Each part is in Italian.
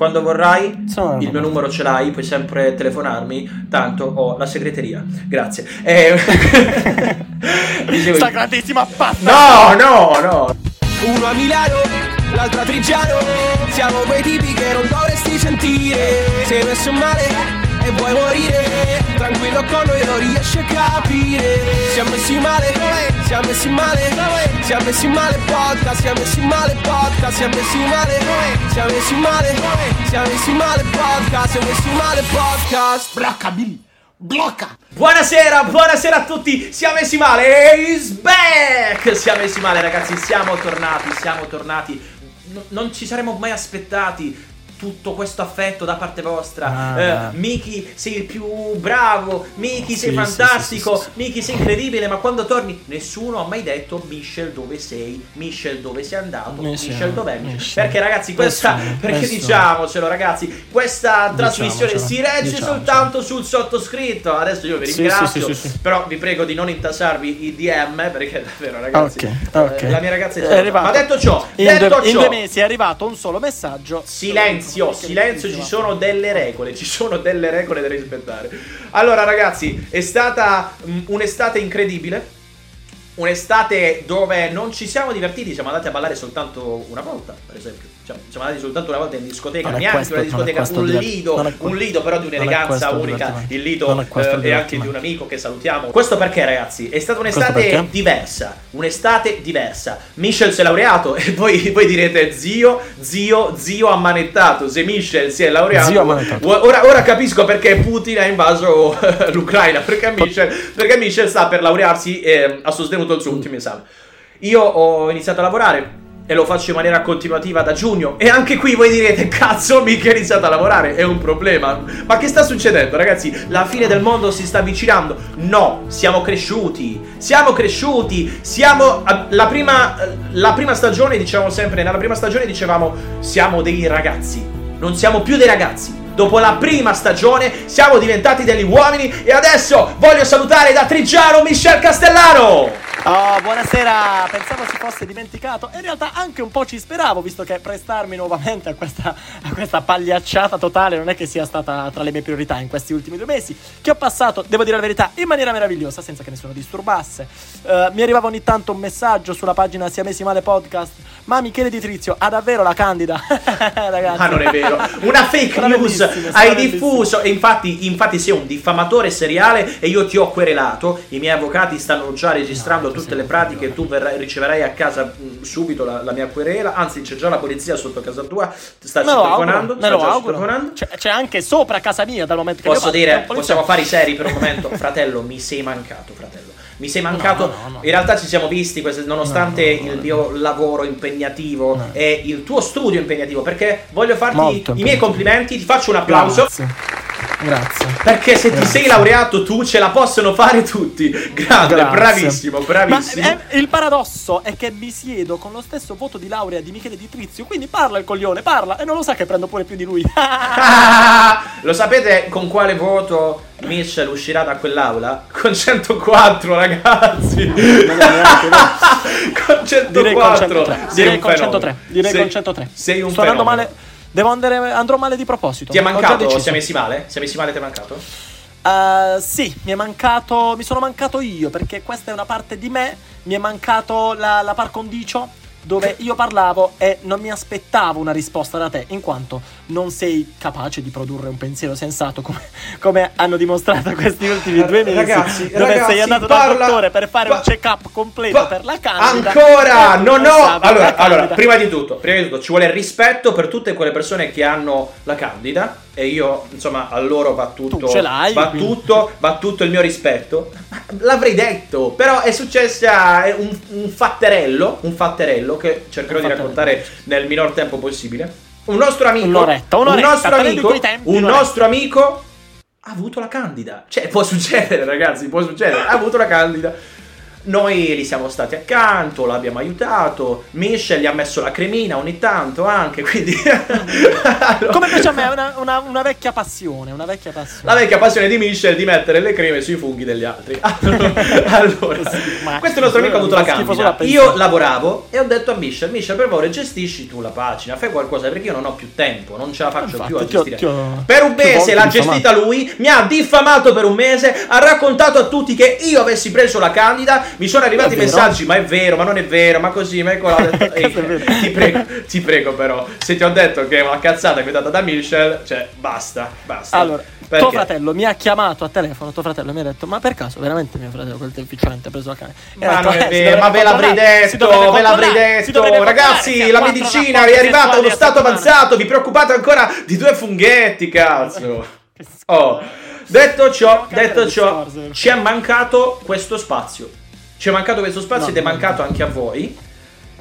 Quando vorrai, Sono il mio numero ce l'hai, puoi sempre telefonarmi, tanto ho la segreteria. Grazie. Eh... Dicevo... Sta grandissima pazza! No, no, no! Uno a Milano, l'altro a Trigiano, siamo quei tipi che non dovresti sentire. Sei messo male e vuoi morire Tranquillo con noi non riesci a capire Siamo messi male, siamo messi male Siamo messi male podcast, siamo messi male podcast Siamo messi male, siamo messi male Siamo messi male podcast, siamo messi male podcast Blocca Billy Blocca! Buonasera, buonasera a tutti, siamo messi male, is back! Siamo messi male ragazzi, siamo tornati, siamo tornati, N- non ci saremmo mai aspettati tutto questo affetto da parte vostra. Ah, eh, Miki, sei il più bravo. Miki, sei sì, fantastico. Sì, sì, Miki, sei incredibile. Ma quando torni, nessuno ha mai detto Michel dove sei? Michel dove sei andato? Michel, Michel dov'è? Michel. Perché, ragazzi, questa. Nessuno, perché nessuno. diciamocelo, ragazzi, questa trasmissione si regge soltanto sul sottoscritto. Adesso io vi ringrazio. Però vi prego di non intasarvi i DM. Perché davvero, ragazzi, okay, okay. Eh, la mia ragazza è, è arrivato. Ma detto ciò, in, detto due, ciò, in due mesi è arrivato un solo messaggio. Silenzio silenzio, silenzio, ci sono delle regole, ci sono delle regole da rispettare. Allora ragazzi, è stata um, un'estate incredibile. Un'estate dove non ci siamo divertiti, siamo andati a ballare soltanto una volta, per esempio. Siamo, siamo andati soltanto una volta in discoteca, neanche questo, una discoteca, un lido, un lido però di un'eleganza unica, il lido eh, e anche di un amico che salutiamo. Questo perché ragazzi, è stata un'estate diversa, un'estate diversa. Michel si è laureato e poi voi direte zio, zio, zio ammanettato, se Michel si è laureato, ora, ora, capisco perché Putin ha invaso l'Ucraina, perché Michel, perché Michel sta per laurearsi e ha sostenuto il suo ultimo esame. Io ho iniziato a lavorare e lo faccio in maniera continuativa da giugno. E anche qui voi direte, cazzo, mica è iniziato a lavorare, è un problema. Ma che sta succedendo, ragazzi? La fine del mondo si sta avvicinando. No, siamo cresciuti, siamo cresciuti, siamo... La prima, la prima stagione, dicevamo sempre, nella prima stagione dicevamo, siamo dei ragazzi, non siamo più dei ragazzi. Dopo la prima stagione siamo diventati degli uomini e adesso voglio salutare da Trigiano Michel Castellano! Oh, buonasera, pensavo si fosse dimenticato. In realtà anche un po' ci speravo, visto che prestarmi nuovamente a questa, a questa pagliacciata totale non è che sia stata tra le mie priorità in questi ultimi due mesi, che ho passato, devo dire la verità, in maniera meravigliosa, senza che nessuno disturbasse. Uh, mi arrivava ogni tanto un messaggio sulla pagina Siamesi Male Podcast, ma Michele Di Trizio ha davvero la candida? Ragazzi. Ma non è vero, una fake news hai diffuso, e infatti, infatti sei un diffamatore seriale e io ti ho querelato, i miei avvocati stanno già registrando no tutte le pratiche tu verrai, riceverai a casa subito la, la, mia querela, anzi c'è già la polizia sotto casa tua, sta citofonando. C'è, c'è, anche sopra casa mia dal momento che Posso dire, possiamo fare i seri per un momento, fratello, mi sei mancato, fratello. Mi sei mancato. No, no, no, in realtà ci siamo visti, nonostante il mio lavoro impegnativo e il tuo studio impegnativo. Perché voglio farti i miei complimenti, ti faccio un applauso. Grazie. Grazie. Perché se Grazie. ti sei laureato tu ce la possono fare tutti. Grande, Grazie. bravissimo, bravissimo. Ma, eh, il paradosso è che mi siedo con lo stesso voto di laurea di Michele Di Trizio, quindi parla il coglione, parla e non lo sa che prendo pure più di lui. lo sapete con quale voto Mitchell uscirà da quell'aula? Con 104, ragazzi. con 104. Direi con 103. Direi con 103. Direi sei, con 103. Sei un Sto andando male Devo andare, andrò male di proposito. Ti è mancato? Si è messi male? Si è messi male ti è mancato? Uh, sì, mi è mancato. Mi sono mancato io perché questa è una parte di me. Mi è mancato la, la par condicio dove io parlavo e non mi aspettavo una risposta da te, in quanto non sei capace di produrre un pensiero sensato come, come hanno dimostrato questi ultimi due mesi. Ragazzi, dove ragazzi, sei andato parla, dal dottore per fare pa- un check-up completo pa- per la candida. Ancora! Non ho. Allora, allora, prima di tutto, prima di tutto, ci vuole rispetto per tutte quelle persone che hanno la candida. E io, insomma, a loro va tutto. ce l'hai, va tutto, va tutto il mio rispetto. L'avrei detto, però è successo un, un fatterello. Un fatterello che cercherò di raccontare nel minor tempo possibile. Un nostro amico, un'oretta, un'oretta, un nostro amico, tempi, un nostro amico ha avuto la candida. Cioè, può succedere, ragazzi, può succedere. Ha avuto la candida. Noi gli siamo stati accanto, l'abbiamo aiutato. Michel gli ha messo la cremina ogni tanto anche, quindi. Allora... Come piace a me, è una, una, una, vecchia passione, una vecchia passione. La vecchia passione di Michel di mettere le creme sui funghi degli altri. Allora, sì, questo è il nostro amico ha avuto la candida. Io lavoravo e ho detto a Michel, Michel per favore gestisci tu la pagina, fai qualcosa perché io non ho più tempo, non ce la faccio Infatti, più a gestire. Ti ho, ti ho, per un mese l'ha gestita lui, mi ha diffamato per un mese, ha raccontato a tutti che io avessi preso la candida, mi sono arrivati messaggi, ma è vero, ma non è vero, ma così, ma è quello. ti, prego, ti prego però, se ti ho detto che è una cazzata guidata da Michel, cioè basta, basta. Allora, perché? tuo fratello mi ha chiamato a telefono, tuo fratello mi ha detto, ma per caso veramente mio fratello quel deficiente ha preso la candida? Ma non è eh, vero, ma ve l'avrei detto, ve l'avrei detto, ragazzi, la medicina è arrivata allo stato avanzato, vi preoccupate ancora di due funghetti, cazzo. Oh. Detto ciò, detto ciò, ci è mancato questo spazio. Ci è mancato questo spazio no, ed è mancato anche a voi.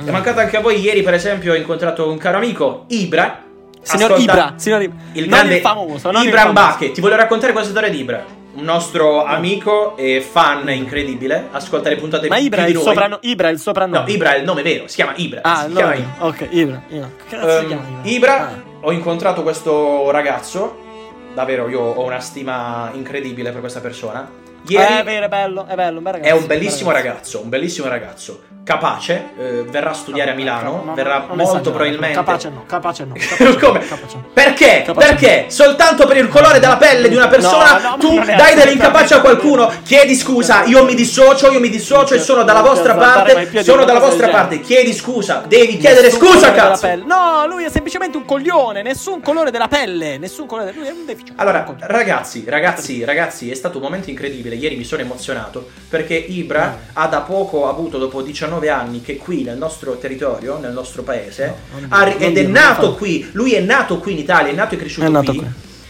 Mm. È mancato anche a voi. Ieri, per esempio, ho incontrato un caro amico, Ibra. Signor Ascolta, Ibra, signor Ibra. Il grande il famoso, Ibra Mbake. Ti voglio raccontare questa storia di Ibra. Un nostro amico e fan incredibile. Ascolta le puntate Ma Ibra è, il sopranno- Ibra è il soprannome. No, Ibra è il nome vero. Si chiama Ibra. Ah, si chiama Ibra. Ok, Ibra. Ibra. Che cazzo um, si chiama Ibra? Ibra ah. ho incontrato questo ragazzo davvero io ho una stima incredibile per questa persona. Ieri è vero, è bello, è bello, un ragazzo, È un bellissimo ragazzo. ragazzo, un bellissimo ragazzo capace, eh, verrà a studiare a Milano, no, verrà no, molto probabilmente. Capace no, capace no. Capace Come? Capace Perché? Capace Perché? Soltanto per il colore della pelle di una persona tu dai dell'incapace a qualcuno, chiedi scusa, io mi dissocio, io mi dissocio e sono dalla vostra parte, sono dalla vostra parte, chiedi scusa, devi chiedere scusa cazzo. No, lui è semplicemente un coglione, nessun colore della pelle, nessun colore, lui è un deficiente. Allora, ragazzi, ragazzi, ragazzi, è stato un momento incredibile, ieri mi sono emozionato perché Ibra ha da poco avuto dopo 19 19 anni che qui nel nostro territorio, nel nostro paese, no, non, ed è nato qui, lui è nato qui in Italia, è nato e cresciuto nato qui, qui,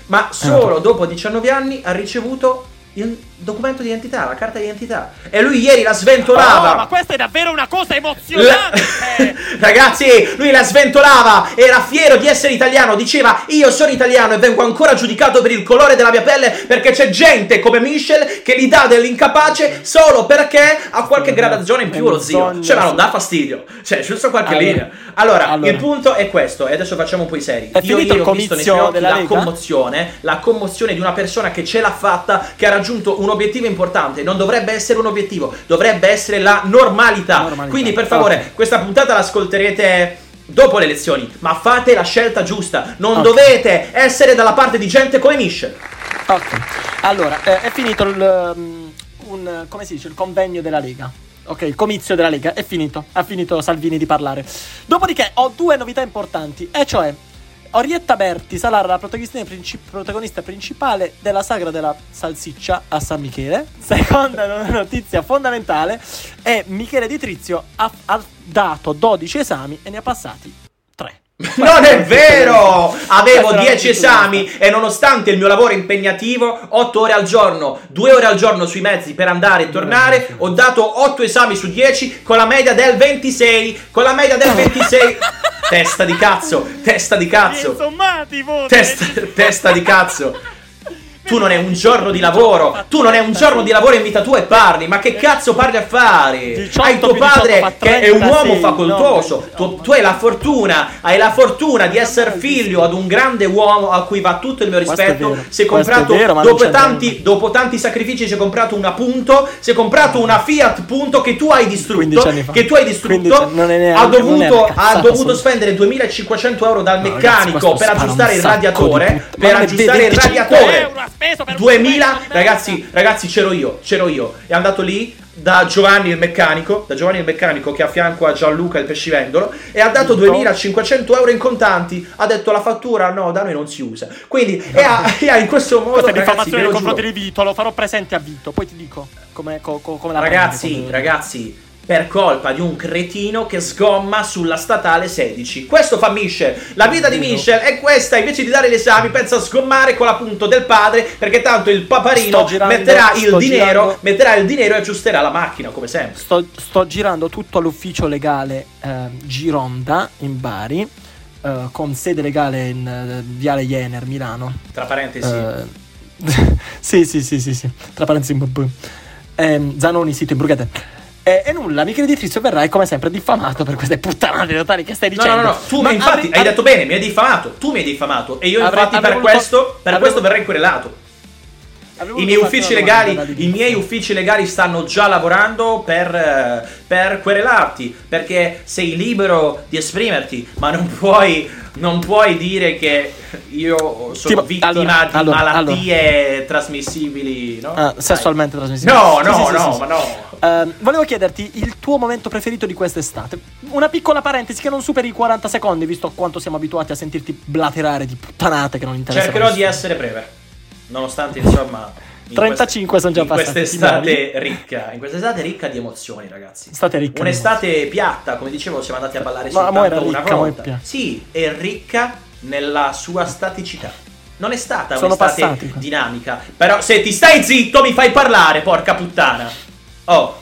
ma solo dopo 19 anni ha ricevuto il documento di identità, la carta di identità. E lui ieri la sventolava. Oh, ma questa è davvero una cosa emozionante. La... Ragazzi, lui la sventolava, era fiero di essere italiano, diceva "Io sono italiano e vengo ancora giudicato per il colore della mia pelle perché c'è gente come Michel che gli dà dell'incapace solo perché ha qualche gradazione in più lo zio". Cioè, ma non dà fastidio. Cioè, giusto qualche allora, linea. Allora, allora, il punto è questo, e adesso facciamo un po' i seri. È Io ieri ho visto nei occhi la Lega? commozione, la commozione di una persona che ce l'ha fatta, che ha raggiunto un un obiettivo importante, non dovrebbe essere un obiettivo, dovrebbe essere la normalità. normalità. Quindi per favore, okay. questa puntata l'ascolterete dopo le elezioni, ma fate la scelta giusta, non okay. dovete essere dalla parte di gente come Michel. Ok, allora eh, è finito il, um, un, come si dice, il convegno della Lega. Ok, il comizio della Lega è finito, ha finito Salvini di parlare. Dopodiché ho due novità importanti, e cioè Orietta Berti sarà la protagonista, princip- protagonista, principale della sagra della salsiccia a San Michele. Seconda notizia fondamentale è Michele Di Trizio ha, ha dato 12 esami e ne ha passati 3. Non è vero! Avevo 10 esami e nonostante il mio lavoro impegnativo, 8 ore al giorno, 2 ore al giorno sui mezzi per andare e tornare, ho dato 8 esami su 10 con la media del 26, con la media del 26. testa di cazzo, testa di cazzo. Testa, testa di cazzo tu non hai un giorno di lavoro, tu non hai un giorno di lavoro in vita tua e parli, ma che cazzo parli a fare? Hai tuo padre che è un uomo facoltoso, tu, tu, hai la fortuna, hai la fortuna di essere figlio ad un grande uomo a cui va tutto il mio rispetto, si è comprato, dopo, tanti, dopo tanti sacrifici si è comprato una punto, si è comprato una Fiat punto che tu hai distrutto, che tu hai distrutto, ha dovuto, ha dovuto spendere 2500 euro dal meccanico per aggiustare il radiatore, per aggiustare il radiatore speso per 2000 ragazzi, ragazzi c'ero io, c'ero io. È andato lì da Giovanni il meccanico, da Giovanni il meccanico che è a fianco a Gianluca il pescivendolo e ha dato 2500 euro in contanti. Ha detto la fattura no, da noi non si usa. Quindi e, ha, e ha in questo modo Questa è l'informazione nei confronti di Vito, lo farò presente a Vito, poi ti dico come, co, co, come la Ragazzi, prende, ragazzi per colpa di un cretino che sgomma sulla statale 16. Questo fa Michel. La vita di Michel è questa, invece di dare gli esami pensa a sgommare con la punto del padre perché tanto il paparino girando, metterà il dinero, metterà il dinero e aggiusterà la macchina come sempre. Sto, sto girando tutto all'ufficio legale eh, Gironda in Bari. Uh, con sede legale in uh, Viale Jener, Milano. Tra parentesi. Uh, sì, sì, sì, sì, sì. Tra parentesi, ehm, Zanoni, sito in Brughete. E, e nulla, Michele Di Trizio verrai come sempre diffamato per queste puttanate totali che stai No, dicendo. no, no, tu Ma infatti avrei- hai detto bene, mi hai diffamato, tu mi hai diffamato e io Avrei- infatti avrei per, voluto- questo, per avrei questo verrei inquerelato. avevo I miei uffici legali, i miei uffici legali stanno già lavorando per, eh, per querelarti, perché sei libero di esprimerti, ma non puoi, non puoi dire che io sono Tipo, vittima allora, di allora, malattie trasmissibili, no? Dai. sessualmente trasmissibile. No, no, sì, sì, no, sì, no. Ehm, volevo chiederti il tuo momento preferito di quest'estate. Una piccola parentesi che non superi i 40 secondi, visto quanto siamo abituati a sentirti blaterare di puttanate che non interessano. Cercherò di essere breve, nonostante insomma... in 35 sono già in passati, quest'estate ricca, in quest'estate ricca di emozioni, ragazzi. State ricca. Un'estate piatta, come dicevo, siamo andati a ballare Ma soltanto era una ricca, è volta. Sì, è ricca nella sua staticità. Non è stata Sono un'estate passati. dinamica. Però se ti stai zitto mi fai parlare, porca puttana. Oh,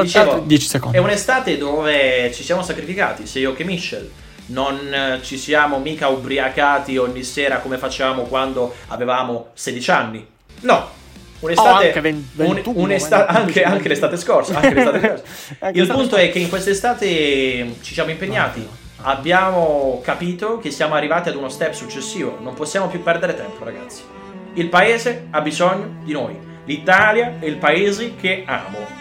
dicevo, altri 10 secondi. è un'estate dove ci siamo sacrificati, sia io che Michel. Non ci siamo mica ubriacati ogni sera come facevamo quando avevamo 16 anni. No. Un'estate, Oh, anche ven- un- 21, un'estate- 21, anche, anche l'estate scorsa. Anche l'estate scorsa. Anche Il punto scorsa. è che in quest'estate ci siamo impegnati. Abbiamo capito che siamo arrivati ad uno step successivo. Non possiamo più perdere tempo, ragazzi. Il paese ha bisogno di noi. L'Italia è il paese che amo.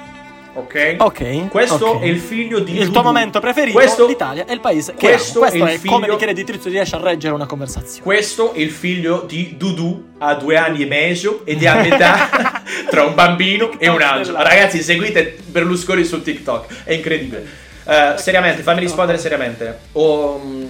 Ok? Ok. Questo ok. è il figlio di Il Dudu. tuo momento preferito, Questo- l'Italia è il paese che questo. Questo è è, il come figlio- Michele Di Trizio riesce a reggere una conversazione. Questo è il figlio di Dudu, ha due anni e mezzo ed è a metà tra un bambino e un angelo. Ragazzi, seguite Berlusconi su TikTok, è incredibile. Eh, seriamente, fammi rispondere seriamente. Mm,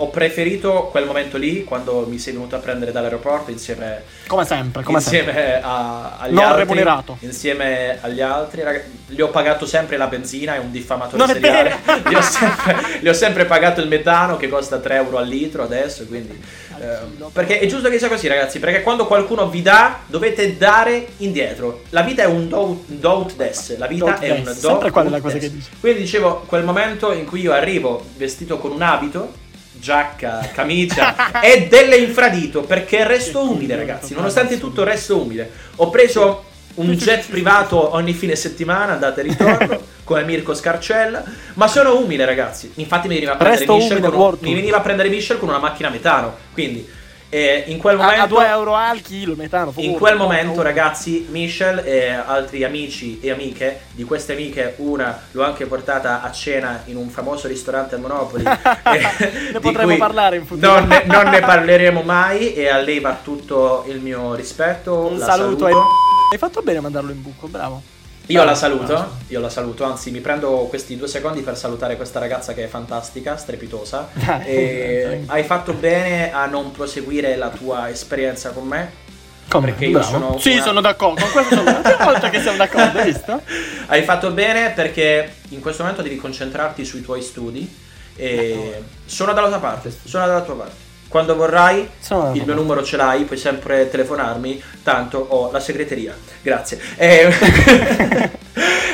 ho preferito quel momento lì, quando mi sei venuto a prendere dall'aeroporto insieme, Come sempre, come sempre. insieme a- agli Non altri. remunerato. Insieme agli altri, rag- gli ho pagato sempre la benzina, è un diffamatore Non seriale. Gli ho, sempre, gli ho sempre pagato il metano che costa 3 euro al litro adesso, quindi... eh, perché è giusto che sia così, ragazzi. Perché quando qualcuno vi dà, dovete dare indietro. La vita è un do, do des. La vita Do è un des, do sempre quella la cosa des. che dici. Quindi dicevo, quel momento in cui io arrivo vestito con un abito, giacca, camicia e delle infradito, perché resto umile, ragazzi. Nonostante tutto, resto umile. Ho preso un jet privato ogni fine settimana, andata e ritorno, come Mirko Scarcella. Ma sono umile, ragazzi. Infatti, mi veniva a prendere, Michel con, mi veniva a prendere Michel con una macchina a metano. Quindi, eh, in quel A, momento. a 2 euro al chilo, metano. In figurati. quel momento, ragazzi, Michel e altri amici e amiche, di queste amiche, una l'ho anche portata a cena in un famoso ristorante al Monopoli. eh, di potremo parlare in futuro. Non ne, non ne parleremo mai. E a lei va tutto il mio rispetto. Un saluto saluto. ai- Hai fatto bene a mandarlo in buco, bravo. Io la saluto, io la saluto, anzi mi prendo questi due secondi per salutare questa ragazza che è fantastica, strepitosa. E hai fatto bene a non proseguire la tua esperienza con me. Come? Perché io Bravo. sono Sì, una- sono d'accordo. Con questo sono la prima volta che siamo d'accordo, hai visto? Hai fatto bene perché in questo momento devi concentrarti sui tuoi studi e sono dalla tua parte, sono dalla tua parte. Quando vorrai, Sono il mio numero ce l'hai, puoi sempre telefonarmi, tanto ho la segreteria. Grazie. E...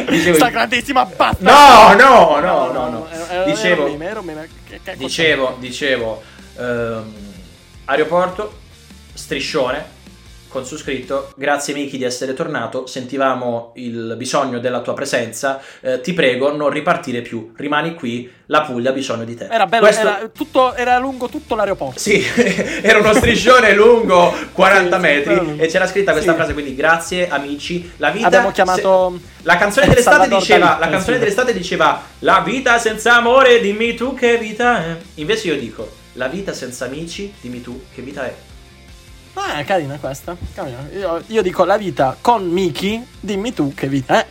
Dicevo- Sta grandissima basta. No, no, no, no, no. Era- era Dicevo, che cos'è? dicevo, dicevo, ehm, aeroporto, striscione, con su scritto, grazie Miki di essere tornato, sentivamo il bisogno della tua presenza, eh, ti prego non ripartire più, rimani qui, la Puglia ha bisogno di te. Era bello, Questo- era, tutto, era lungo tutto l'aeroporto. Sì, era uno striscione lungo 40 Sì, metri e c'era scritta questa Sì. frase, quindi grazie amici, la vita... Abbiamo chiamato se- La canzone El dell'estate diceva, Dalì, la eh, canzone dell'estate diceva La vita senza amore, dimmi tu che vita è. Invece io dico La vita senza amici, dimmi tu che vita è. Ah, è carina questa. Carina. Io, io dico la vita con Miki, dimmi tu che vita è.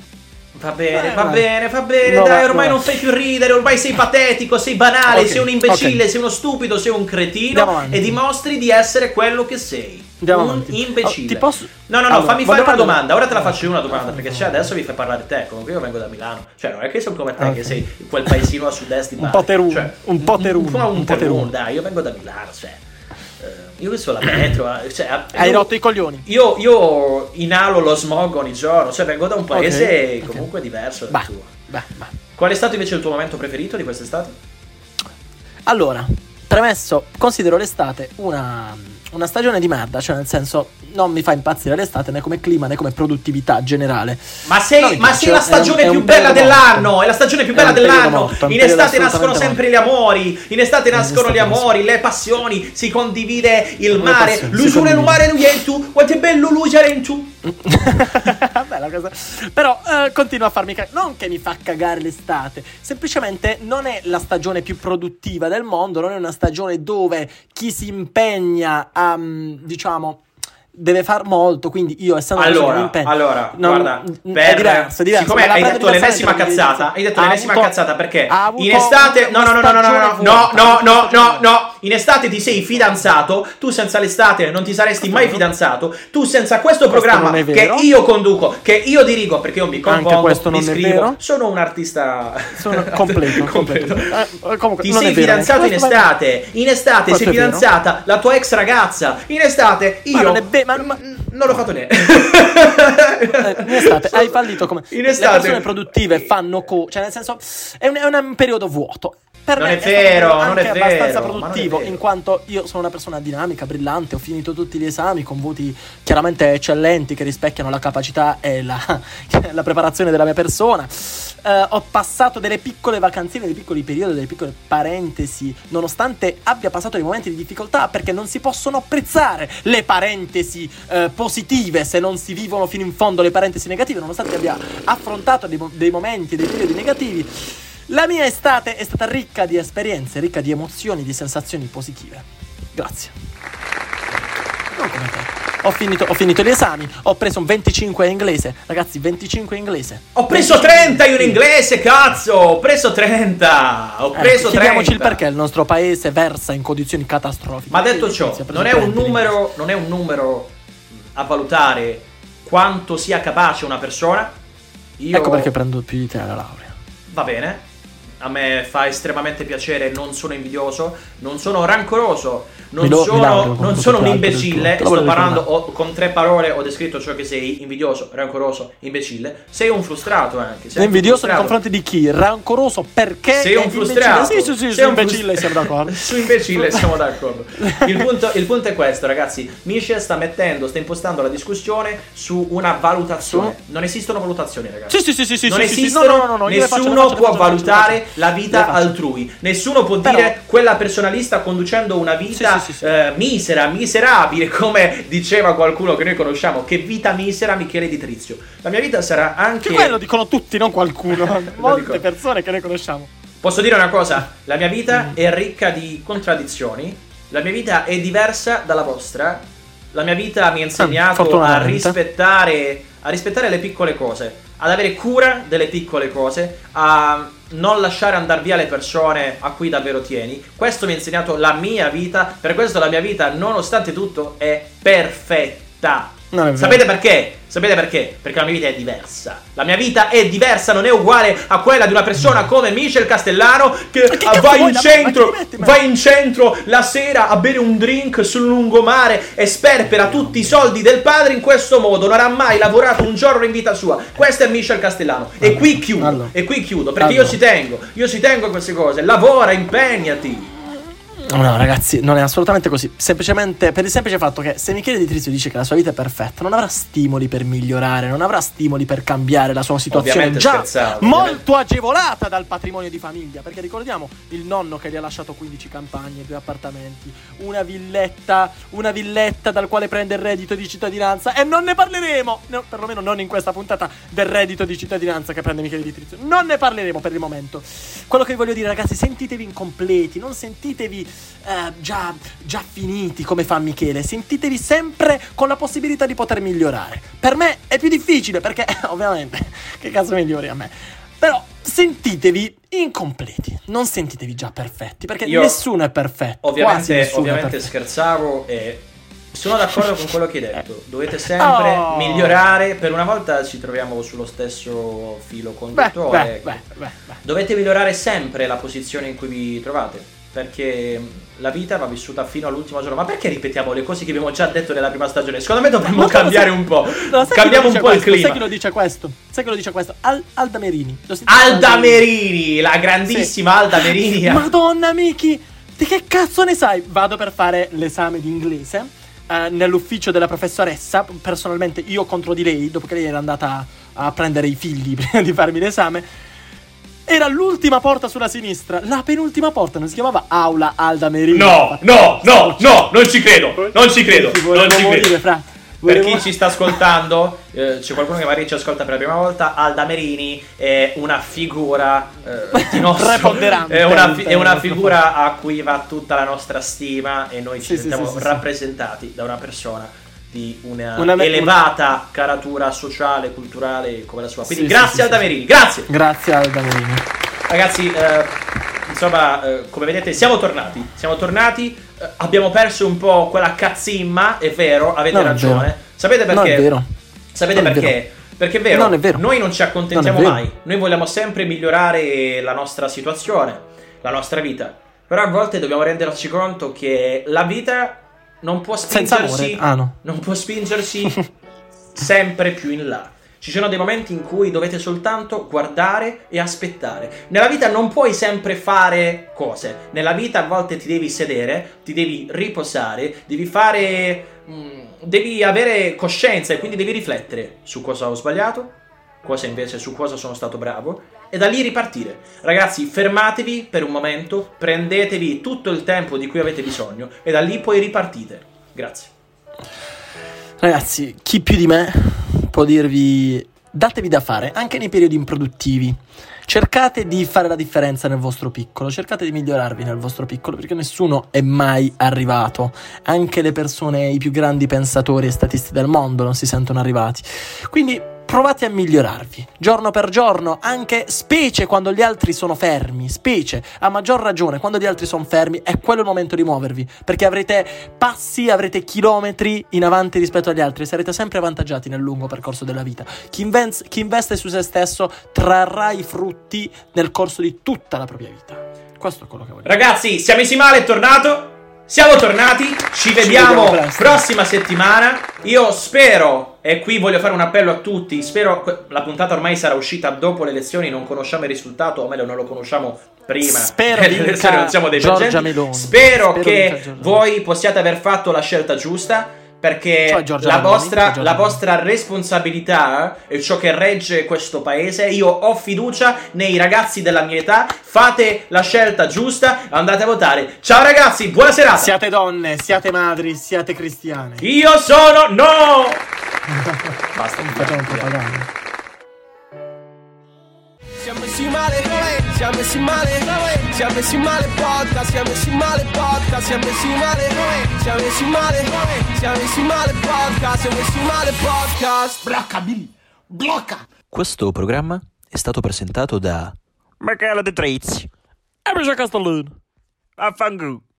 Va bene, Eh, va bene, va bene, No, dai, ormai no. non fai più ridere, ormai sei patetico, sei banale, Ok, sei un imbecille, ok. sei uno stupido, sei un cretino e dimostri di essere quello che sei. Andiamo un avanti. imbecille. Oh, ti posso- No, no, no, Allora, fammi fare una parlare- domanda. Ora te la faccio io una domanda, perché cioè, adesso mi fai parlare te. Comunque io vengo da Milano. Cioè, non è che sono come te, Ok. che sei quel paesino a sud-est di Un Bari. po' teruno, Cioè, un po' teruno, Un po' un, un dai, io vengo da Milano, cioè. Io che sono la metro, eh, cioè, Hai io- rotto i coglioni. io, io inalo lo smog ogni giorno, cioè vengo da un paese Ok, ok. comunque diverso dal Bah, tuo. bah, bah. Qual è stato invece il tuo momento preferito di quest'estate? Allora, Premesso, considero l'estate una, una stagione di merda, cioè nel senso non mi fa impazzire l'estate né come clima né come produttività generale. Ma sei, ma piace, sei la è stagione è un più bella dell'anno, morto. è la stagione più È bella dell'anno. morto, è In estate nascono sempre gli amori, in estate In nascono gli amori, le passioni, si condivide il mare, passioni, si l'usura e il condivide. mare tu, quanto è bello l'usare tu. Bella cosa. Però eh, continua a farmi cagare. Non che mi fa cagare l'estate, semplicemente non è la stagione più produttiva del mondo, non è una stagione dove chi si impegna a, mm, diciamo, deve far molto. Quindi io, essendo persona che mi Allora, allora, non- guarda, è per, diverso, è diverso. siccome hai detto l'ennesima cazzata, hai detto l'ennesima cazzata perché in estate, no, no, no, no, no, no, no, no, no, no, no, in estate ti sei fidanzato, tu senza l'estate non ti saresti mai fidanzato, tu senza questo programma non è che io conduco, che io dirigo perché io mi compongo, mi non è scrivo, vero. sono un artista Sono completo, completo. Eh, comunque, Ti non sei è vero fidanzato in estate, in estate sei è fidanzata la tua ex ragazza, in estate io Ma è ma- ma- non l'ho fatto niente. Eh, in estate hai fallito come In le estate- persone produttive fanno co cioè nel senso è un, è un periodo vuoto. Per Non me è vero, anche non è abbastanza vero, è produttivo in quanto io sono una persona dinamica brillante ho finito tutti gli esami con voti chiaramente eccellenti che rispecchiano la capacità e la, la preparazione della mia persona. Eh, ho passato delle piccole vacanzine dei piccoli periodi delle piccole parentesi nonostante abbia passato dei momenti di difficoltà perché non si possono apprezzare le parentesi eh, positive se non si vivono fino in fondo le parentesi negative nonostante abbia affrontato dei, dei momenti dei periodi negativi la mia estate è stata ricca di esperienze ricca di emozioni di sensazioni positive. Grazie. Non come te ho finito, ho finito gli esami, ho preso un 25 in inglese. Ragazzi, 25 in inglese. Ho preso 30 io in inglese, cazzo! Ho preso 30! Ho Eh, preso 30! chiediamoci il perché il nostro paese versa in condizioni catastrofiche. Ma detto ciò, non è, un 30 in numero, non è un numero a valutare quanto sia capace una persona. Io... Ecco perché prendo più di te la laurea. Va bene. A me fa estremamente piacere, non sono invidioso, non sono rancoroso, non lo- sono, non sono un imbecille. Sto parlando ho- con tre parole, ho descritto ciò che sei: invidioso, rancoroso, imbecille. Sei un frustrato anche. Sei invidioso nei frustrato. confronti di chi? Rancoroso perché? Sei un frustrato. imbecille? Sì, sì, sì, Sei su un imbecille siamo d'accordo. Su imbecille siamo d'accordo. Il punto, il punto è questo, ragazzi. Michel sta mettendo, sta impostando la discussione su una valutazione. Non esistono valutazioni, ragazzi. Sì, sì, sì, sì, non sì, sì, sì. esistono, No, no, no, no, faccio, nessuno faccio, può faccio, valutare la vita altrui. Nessuno può Però- dire quella persona lì sta conducendo una vita Sì, sì, eh, misera, miserabile, come diceva qualcuno che noi conosciamo. Che vita misera Michele Di Trizio. La mia vita sarà anche. Che quello dicono tutti, non qualcuno. Molte persone che noi conosciamo. Posso dire una cosa? La mia Mm. vita è ricca di contraddizioni. La mia vita è diversa dalla vostra. La mia vita mi ha insegnato a fortunatamente. rispettare, a rispettare le piccole cose, ad avere cura delle piccole cose, a non lasciare andare via le persone a cui davvero tieni. Questo mi ha insegnato la mia vita. Per questo la mia vita, nonostante tutto, è perfetta. Sapete perché? Sapete perché? Perché la mia vita è diversa. La mia vita è diversa, non è uguale a quella di una persona come Michel Castellano che, che ah, va in centro, metti, ma- va in centro la sera a bere un drink sul lungomare e sperpera tutti i soldi del padre in questo modo. Non ha mai lavorato un giorno in vita sua. Questo è Michel Castellano. E qui chiudo. Allora. E qui chiudo perché Allora. io ci tengo. Io ci tengo a queste cose. Lavora, impegnati. No, ragazzi, non è assolutamente così. Semplicemente per il semplice fatto che se Michele Di Trizio dice che la sua vita è perfetta, non avrà stimoli per migliorare, non avrà stimoli per cambiare la sua situazione Ovviamente già scherzavo, molto agevolata dal patrimonio di famiglia. Perché ricordiamo il nonno che gli ha lasciato 15 campagne, due appartamenti, una villetta, una villetta dal quale prende il reddito di cittadinanza. E non ne parleremo, no, perlomeno non in questa puntata, del reddito di cittadinanza che prende Michele Di Trizio. Non ne parleremo per il momento. Quello che vi voglio dire, ragazzi, sentitevi incompleti, non sentitevi eh, già, già finiti come fa Michele. Sentitevi sempre con la possibilità di poter migliorare. Per me è più difficile perché, ovviamente, che cazzo migliori a me. Però sentitevi incompleti, non sentitevi già perfetti, perché Io- nessuno è perfetto. Ovviamente, nessuno è ovviamente perfetto. scherzavo e sono d'accordo con quello che hai detto. Dovete sempre Oh. migliorare. Per una volta ci troviamo sullo stesso filo conduttore. beh, beh, beh. Dovete migliorare sempre la posizione in cui vi trovate. Perché la vita va vissuta fino all'ultimo giorno. Ma perché ripetiamo le cose che abbiamo già detto nella prima stagione? Secondo me dovremmo cambiare sai- un po'. No, Cambiamo un po' il questo? Sai chi clima. lo dice questo? Sai chi lo dice questo? Al- Alda Merini. Alda Merini, la grandissima Alda Merini. Madonna Miki, di che cazzo ne sai? Vado per fare l'esame di inglese eh, nell'ufficio della professoressa. Personalmente io contro di lei, dopo che lei era andata a prendere i figli prima di farmi l'esame. Era l'ultima porta sulla sinistra, la penultima porta, non si chiamava Aula Alda Merino. No, no, no, no, non ci credo, non ci credo, non ci morire, credo. fra. Per chi ci sta ascoltando, eh, c'è qualcuno che magari ci ascolta per la prima volta. Alda Merini è una figura eh, di nostro, Preponderante è una, fi- è una figura a cui va tutta la nostra stima e noi ci Sì, sentiamo sì, sì, sì. rappresentati da una persona di una, Una me- elevata caratura sociale, culturale come la sua. Quindi Sì, grazie sì, Alda sì. Merini, grazie. Grazie Alda Merino. Ragazzi, eh, insomma, eh, come vedete, siamo tornati. Siamo tornati. eh, abbiamo perso un po' quella cazzimma, è vero, avete No, è ragione. Sapete perché? Non è vero. Sapete Non perché? vero. Perché è vero, Non è vero. noi non ci accontentiamo Non mai. Noi vogliamo sempre migliorare la nostra situazione, la nostra vita. Però a volte dobbiamo renderci conto che la vita non può spingersi. Ah, no. Non può spingersi sempre più in là. Ci sono dei momenti in cui dovete soltanto guardare e aspettare. Nella vita non puoi sempre fare cose. Nella vita a volte ti devi sedere, ti devi riposare, devi fare. mm, devi avere coscienza e quindi devi riflettere su cosa ho sbagliato, cosa invece su cosa sono stato bravo e da lì ripartire. Ragazzi, fermatevi per un momento, prendetevi tutto il tempo di cui avete bisogno e da lì poi ripartite. Grazie. Ragazzi, chi più di me può dirvi datevi da fare anche nei periodi improduttivi. Cercate di fare la differenza nel vostro piccolo, cercate di migliorarvi nel vostro piccolo perché nessuno è mai arrivato. Anche le persone, i più grandi pensatori e statisti del mondo non si sentono arrivati. Quindi provate a migliorarvi giorno per giorno, anche specie quando gli altri sono fermi, specie a maggior ragione quando gli altri sono fermi, è quello il momento di muovervi perché avrete passi, avrete chilometri in avanti rispetto agli altri, sarete sempre avvantaggiati nel lungo percorso della vita. Chi, inven- chi investe su se stesso trarrà i frutti nel corso di tutta la propria vita. Questo è quello che voglio. Ragazzi, siamo Male è tornato. Siamo tornati. Ci vediamo, vediamo presto. prossima settimana. Io spero, e qui voglio fare un appello a tutti. Spero la puntata ormai sarà uscita dopo le elezioni. Non conosciamo il risultato, o meglio, non lo conosciamo prima. Spero delle elezioni, non siamo dei Giorgia. Meloni. Spero, Spero che voi possiate aver fatto la scelta giusta. Perché Cioè la, vostra, la vostra responsabilità è ciò che regge questo paese. Io ho fiducia nei ragazzi della mia età. Fate la scelta giusta, andate a votare. Ciao ragazzi, buona serata. Siate donne, siate madri, siate cristiane. Io sono no. Basta, Non facciamo propaganda. Messi male, siamo messi male, siamo messi male podcast, siamo messi male podcast, siamo messi male, siamo messi male, siamo messi male podcast, siamo messi male podcast. Blocca Billy, blocca! Questo programma è stato presentato da Michele De Trezzi. E Michele Castellone. Affangu.